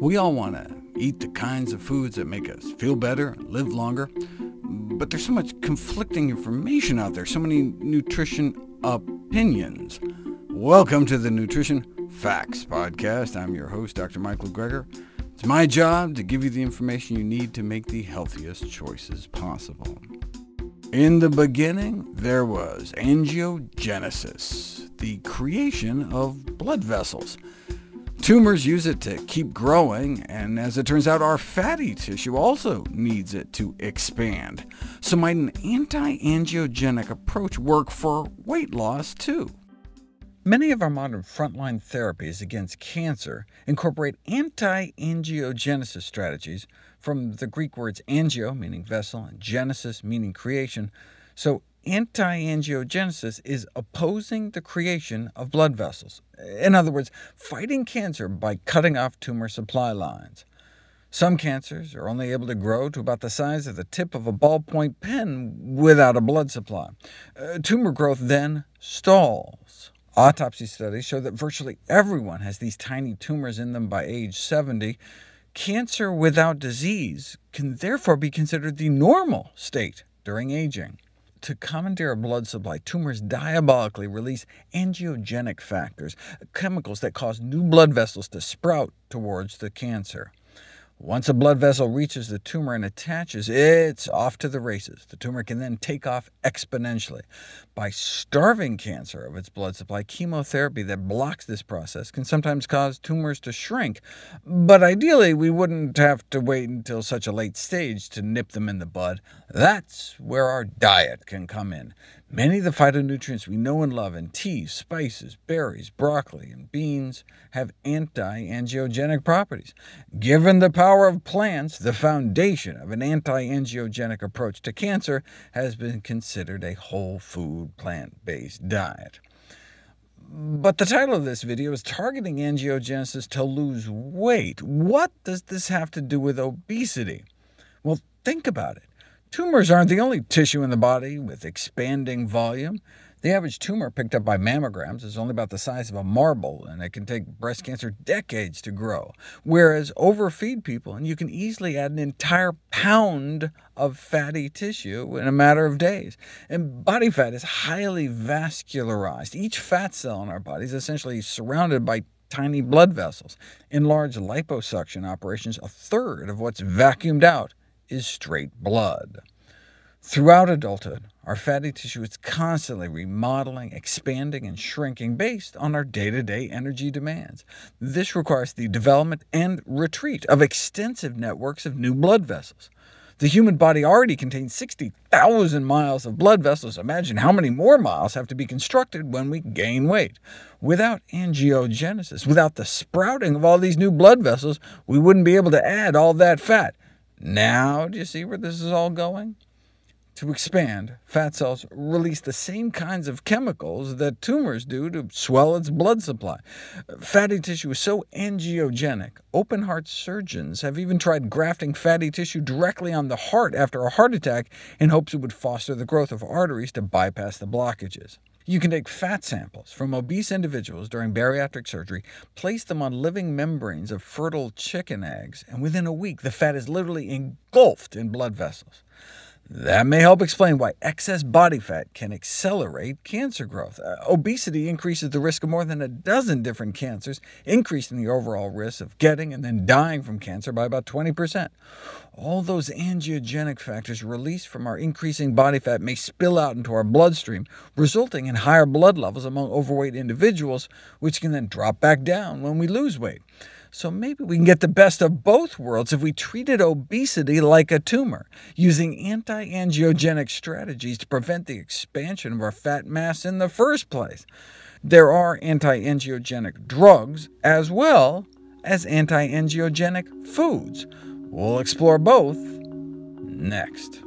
We all want to eat the kinds of foods that make us feel better, live longer, but there's so much conflicting information out there, so many nutrition opinions. Welcome to the Nutrition Facts Podcast. I'm your host, Dr. Michael Greger. It's my job to give you the information you need to make the healthiest choices possible. In the beginning, there was angiogenesis, the creation of blood vessels. Tumors use it to keep growing, and as it turns out, our fatty tissue also needs it to expand. So might an anti-angiogenic approach work for weight loss too? Many of our modern frontline therapies against cancer incorporate anti-angiogenesis strategies from the Greek words angio, meaning vessel, and genesis, meaning creation. So Anti-angiogenesis is opposing the creation of blood vessels. In other words, fighting cancer by cutting off tumor supply lines. Some cancers are only able to grow to about the size of the tip of a ballpoint pen without a blood supply. Uh, tumor growth then stalls. Autopsy studies show that virtually everyone has these tiny tumors in them by age 70. Cancer without disease can therefore be considered the normal state during aging to commandeer a blood supply, tumors diabolically release angiogenic factors, chemicals that cause new blood vessels to sprout towards the cancer. Once a blood vessel reaches the tumor and attaches, it's off to the races. The tumor can then take off exponentially. By starving cancer of its blood supply, chemotherapy that blocks this process can sometimes cause tumors to shrink, but ideally we wouldn't have to wait until such a late stage to nip them in the bud. That's where our diet can come in. Many of the phytonutrients we know and love in teas, spices, berries, broccoli, and beans have anti-angiogenic properties. Given the power of plants, the foundation of an anti-angiogenic approach to cancer has been considered a whole food, plant-based diet. But the title of this video is Targeting Angiogenesis to Lose Weight. What does this have to do with obesity? Well, think about it. Tumors aren't the only tissue in the body with expanding volume. The average tumor picked up by mammograms is only about the size of a marble, and it can take breast cancer decades to grow, whereas overfeed people, and you can easily add an entire pound of fatty tissue in a matter of days. And body fat is highly vascularized. Each fat cell in our body is essentially surrounded by tiny blood vessels. In large liposuction operations, a third of what's vacuumed out is straight blood. Throughout adulthood, our fatty tissue is constantly remodeling, expanding, and shrinking based on our day-to-day -day energy demands. This requires the development and retreat of extensive networks of new blood vessels. The human body already contains 60,000 miles of blood vessels. Imagine how many more miles have to be constructed when we gain weight. Without angiogenesis, without the sprouting of all these new blood vessels, we wouldn't be able to add all that fat. Now, do you see where this is all going? To expand, fat cells release the same kinds of chemicals that tumors do to swell its blood supply. Fatty tissue is so angiogenic, open-heart surgeons have even tried grafting fatty tissue directly on the heart after a heart attack in hopes it would foster the growth of arteries to bypass the blockages. You can take fat samples from obese individuals during bariatric surgery, place them on living membranes of fertile chicken eggs, and within a week the fat is literally engulfed in blood vessels. That may help explain why excess body fat can accelerate cancer growth. Uh, obesity increases the risk of more than a dozen different cancers, increasing the overall risk of getting and then dying from cancer by about 20%. All those angiogenic factors released from our increasing body fat may spill out into our bloodstream, resulting in higher blood levels among overweight individuals, which can then drop back down when we lose weight. So maybe we can get the best of both worlds if we treated obesity like a tumor, using anti-angiogenic strategies to prevent the expansion of our fat mass in the first place. There are anti-angiogenic drugs, as well as anti-angiogenic foods. We'll explore both next.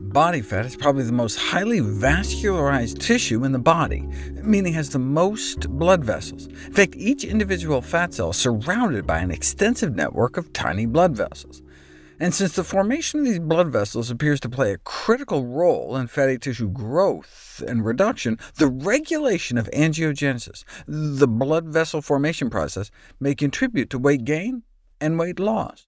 Body fat is probably the most highly vascularized tissue in the body, meaning it has the most blood vessels. In fact, each individual fat cell is surrounded by an extensive network of tiny blood vessels. And since the formation of these blood vessels appears to play a critical role in fatty tissue growth and reduction, the regulation of angiogenesis, the blood vessel formation process, may contribute to weight gain and weight loss.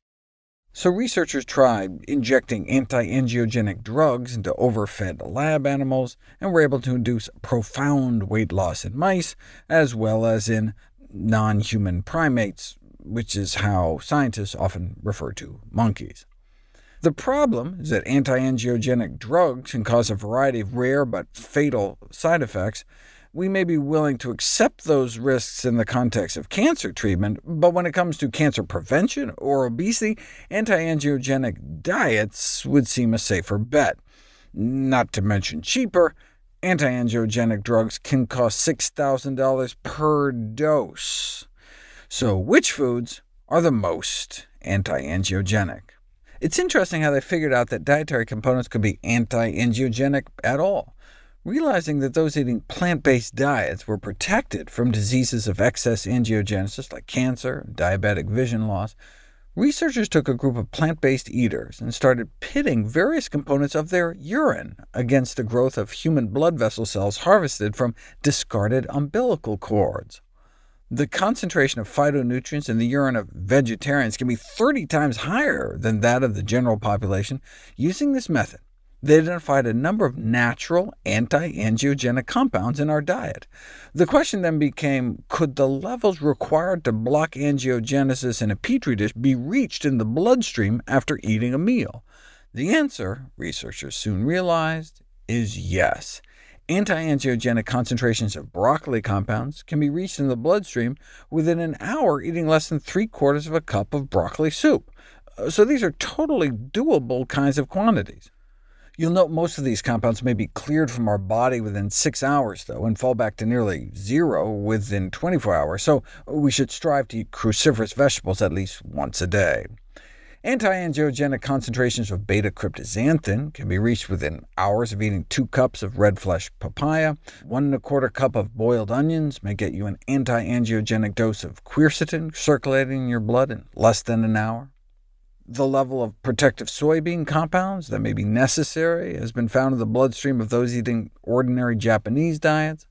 So researchers tried injecting anti-angiogenic drugs into overfed lab animals, and were able to induce profound weight loss in mice, as well as in non-human primates, which is how scientists often refer to monkeys. The problem is that anti-angiogenic drugs can cause a variety of rare but fatal side effects. We may be willing to accept those risks in the context of cancer treatment, but when it comes to cancer prevention or obesity, anti-angiogenic diets would seem a safer bet. Not to mention cheaper, anti-angiogenic drugs can cost $6,000 per dose. So which foods are the most anti-angiogenic? It's interesting how they figured out that dietary components could be anti-angiogenic at all. Realizing that those eating plant-based diets were protected from diseases of excess angiogenesis like cancer and diabetic vision loss, researchers took a group of plant-based eaters and started pitting various components of their urine against the growth of human blood vessel cells harvested from discarded umbilical cords. The concentration of phytonutrients in the urine of vegetarians can be 30 times higher than that of the general population. Using this method, they identified a number of natural anti-angiogenic compounds in our diet. The question then became, could the levels required to block angiogenesis in a petri dish be reached in the bloodstream after eating a meal? The answer, researchers soon realized, is yes. Anti-angiogenic concentrations of broccoli compounds can be reached in the bloodstream within an hour eating less than three-quarters of a cup of broccoli soup. Uh, so these are totally doable kinds of quantities. You'll note most of these compounds may be cleared from our body within 6 hours, though, and fall back to nearly zero within 24 hours, so we should strive to eat cruciferous vegetables at least once a day. Anti-angiogenic concentrations of beta-cryptoxanthin can be reached within hours of eating two cups of red flesh papaya. One and a quarter cup of boiled onions may get you an anti-angiogenic dose of quercetin circulating in your blood in less than an hour. The level of protective soybean compounds that may be necessary has been found in the bloodstream of those eating ordinary Japanese diets.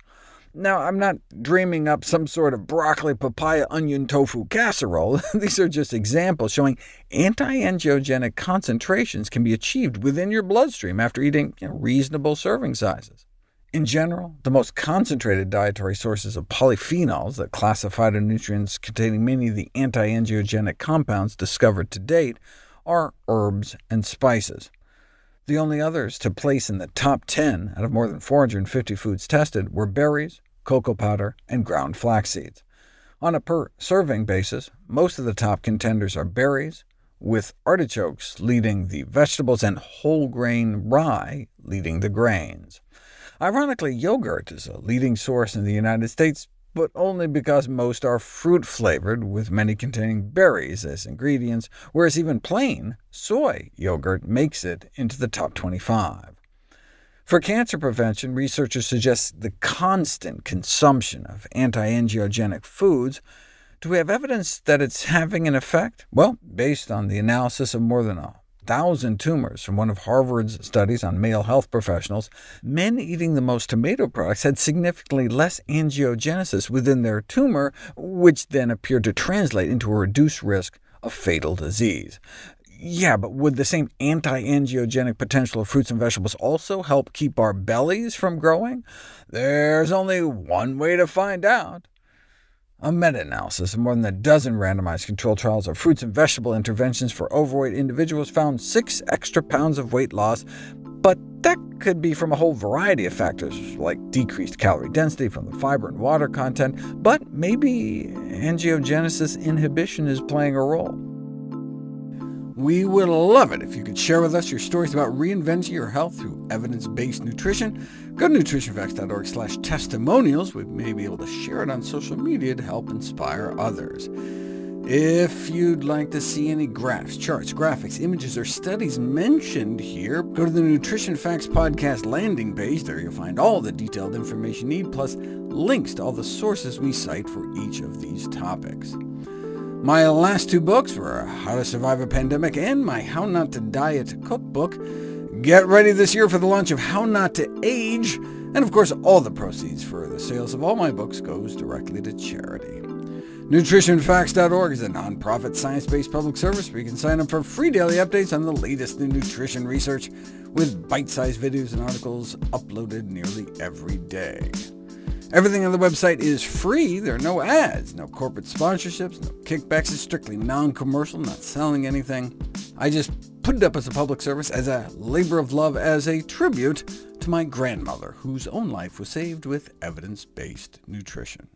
Now, I'm not dreaming up some sort of broccoli, papaya, onion, tofu casserole. These are just examples showing anti-angiogenic concentrations can be achieved within your bloodstream after eating you know, reasonable serving sizes. In general, the most concentrated dietary sources of polyphenols that class phytonutrients containing many of the anti-angiogenic compounds discovered to date are herbs and spices. The only others to place in the top 10 out of more than 450 foods tested were berries, cocoa powder, and ground flax seeds. On a per-serving basis, most of the top contenders are berries, with artichokes leading the vegetables and whole-grain rye leading the grains. Ironically, yogurt is a leading source in the United States, but only because most are fruit-flavored, with many containing berries as ingredients, whereas even plain soy yogurt makes it into the top 25. For cancer prevention, researchers suggest the constant consumption of anti-angiogenic foods. Do we have evidence that it's having an effect? Well, based on the analysis of more than a thousand tumors from one of Harvard's studies on male health professionals, men eating the most tomato products had significantly less angiogenesis within their tumor, which then appeared to translate into a reduced risk of fatal disease. Yeah, but would the same anti-angiogenic potential of fruits and vegetables also help keep our bellies from growing? There's only one way to find out. A meta-analysis of more than a dozen randomized controlled trials of fruits and vegetable interventions for overweight individuals found 6 extra pounds of weight loss, but that could be from a whole variety of factors, like decreased calorie density from the fiber and water content, but maybe angiogenesis inhibition is playing a role. We would love it if you could share with us your stories about reinventing your health through evidence-based nutrition. Go to nutritionfacts.org slash testimonials. We may be able to share it on social media to help inspire others. If you'd like to see any graphs, charts, graphics, images, or studies mentioned here, go to the Nutrition Facts Podcast landing page. There you'll find all the detailed information you need, plus links to all the sources we cite for each of these topics. My last two books were How to Survive a Pandemic and my How Not to Diet cookbook. Get ready this year for the launch of How Not to Age, and of course all the proceeds for the sales of all my books goes directly to charity. NutritionFacts.org is a nonprofit science-based public service where you can sign up for free daily updates on the latest in nutrition research with bite-sized videos and articles uploaded nearly every day. Everything on the website is free. There are no ads, no corporate sponsorships, no kickbacks. It's strictly non-commercial, not selling anything. I just put it up as a public service, as a labor of love, as a tribute to my grandmother, whose own life was saved with evidence-based nutrition.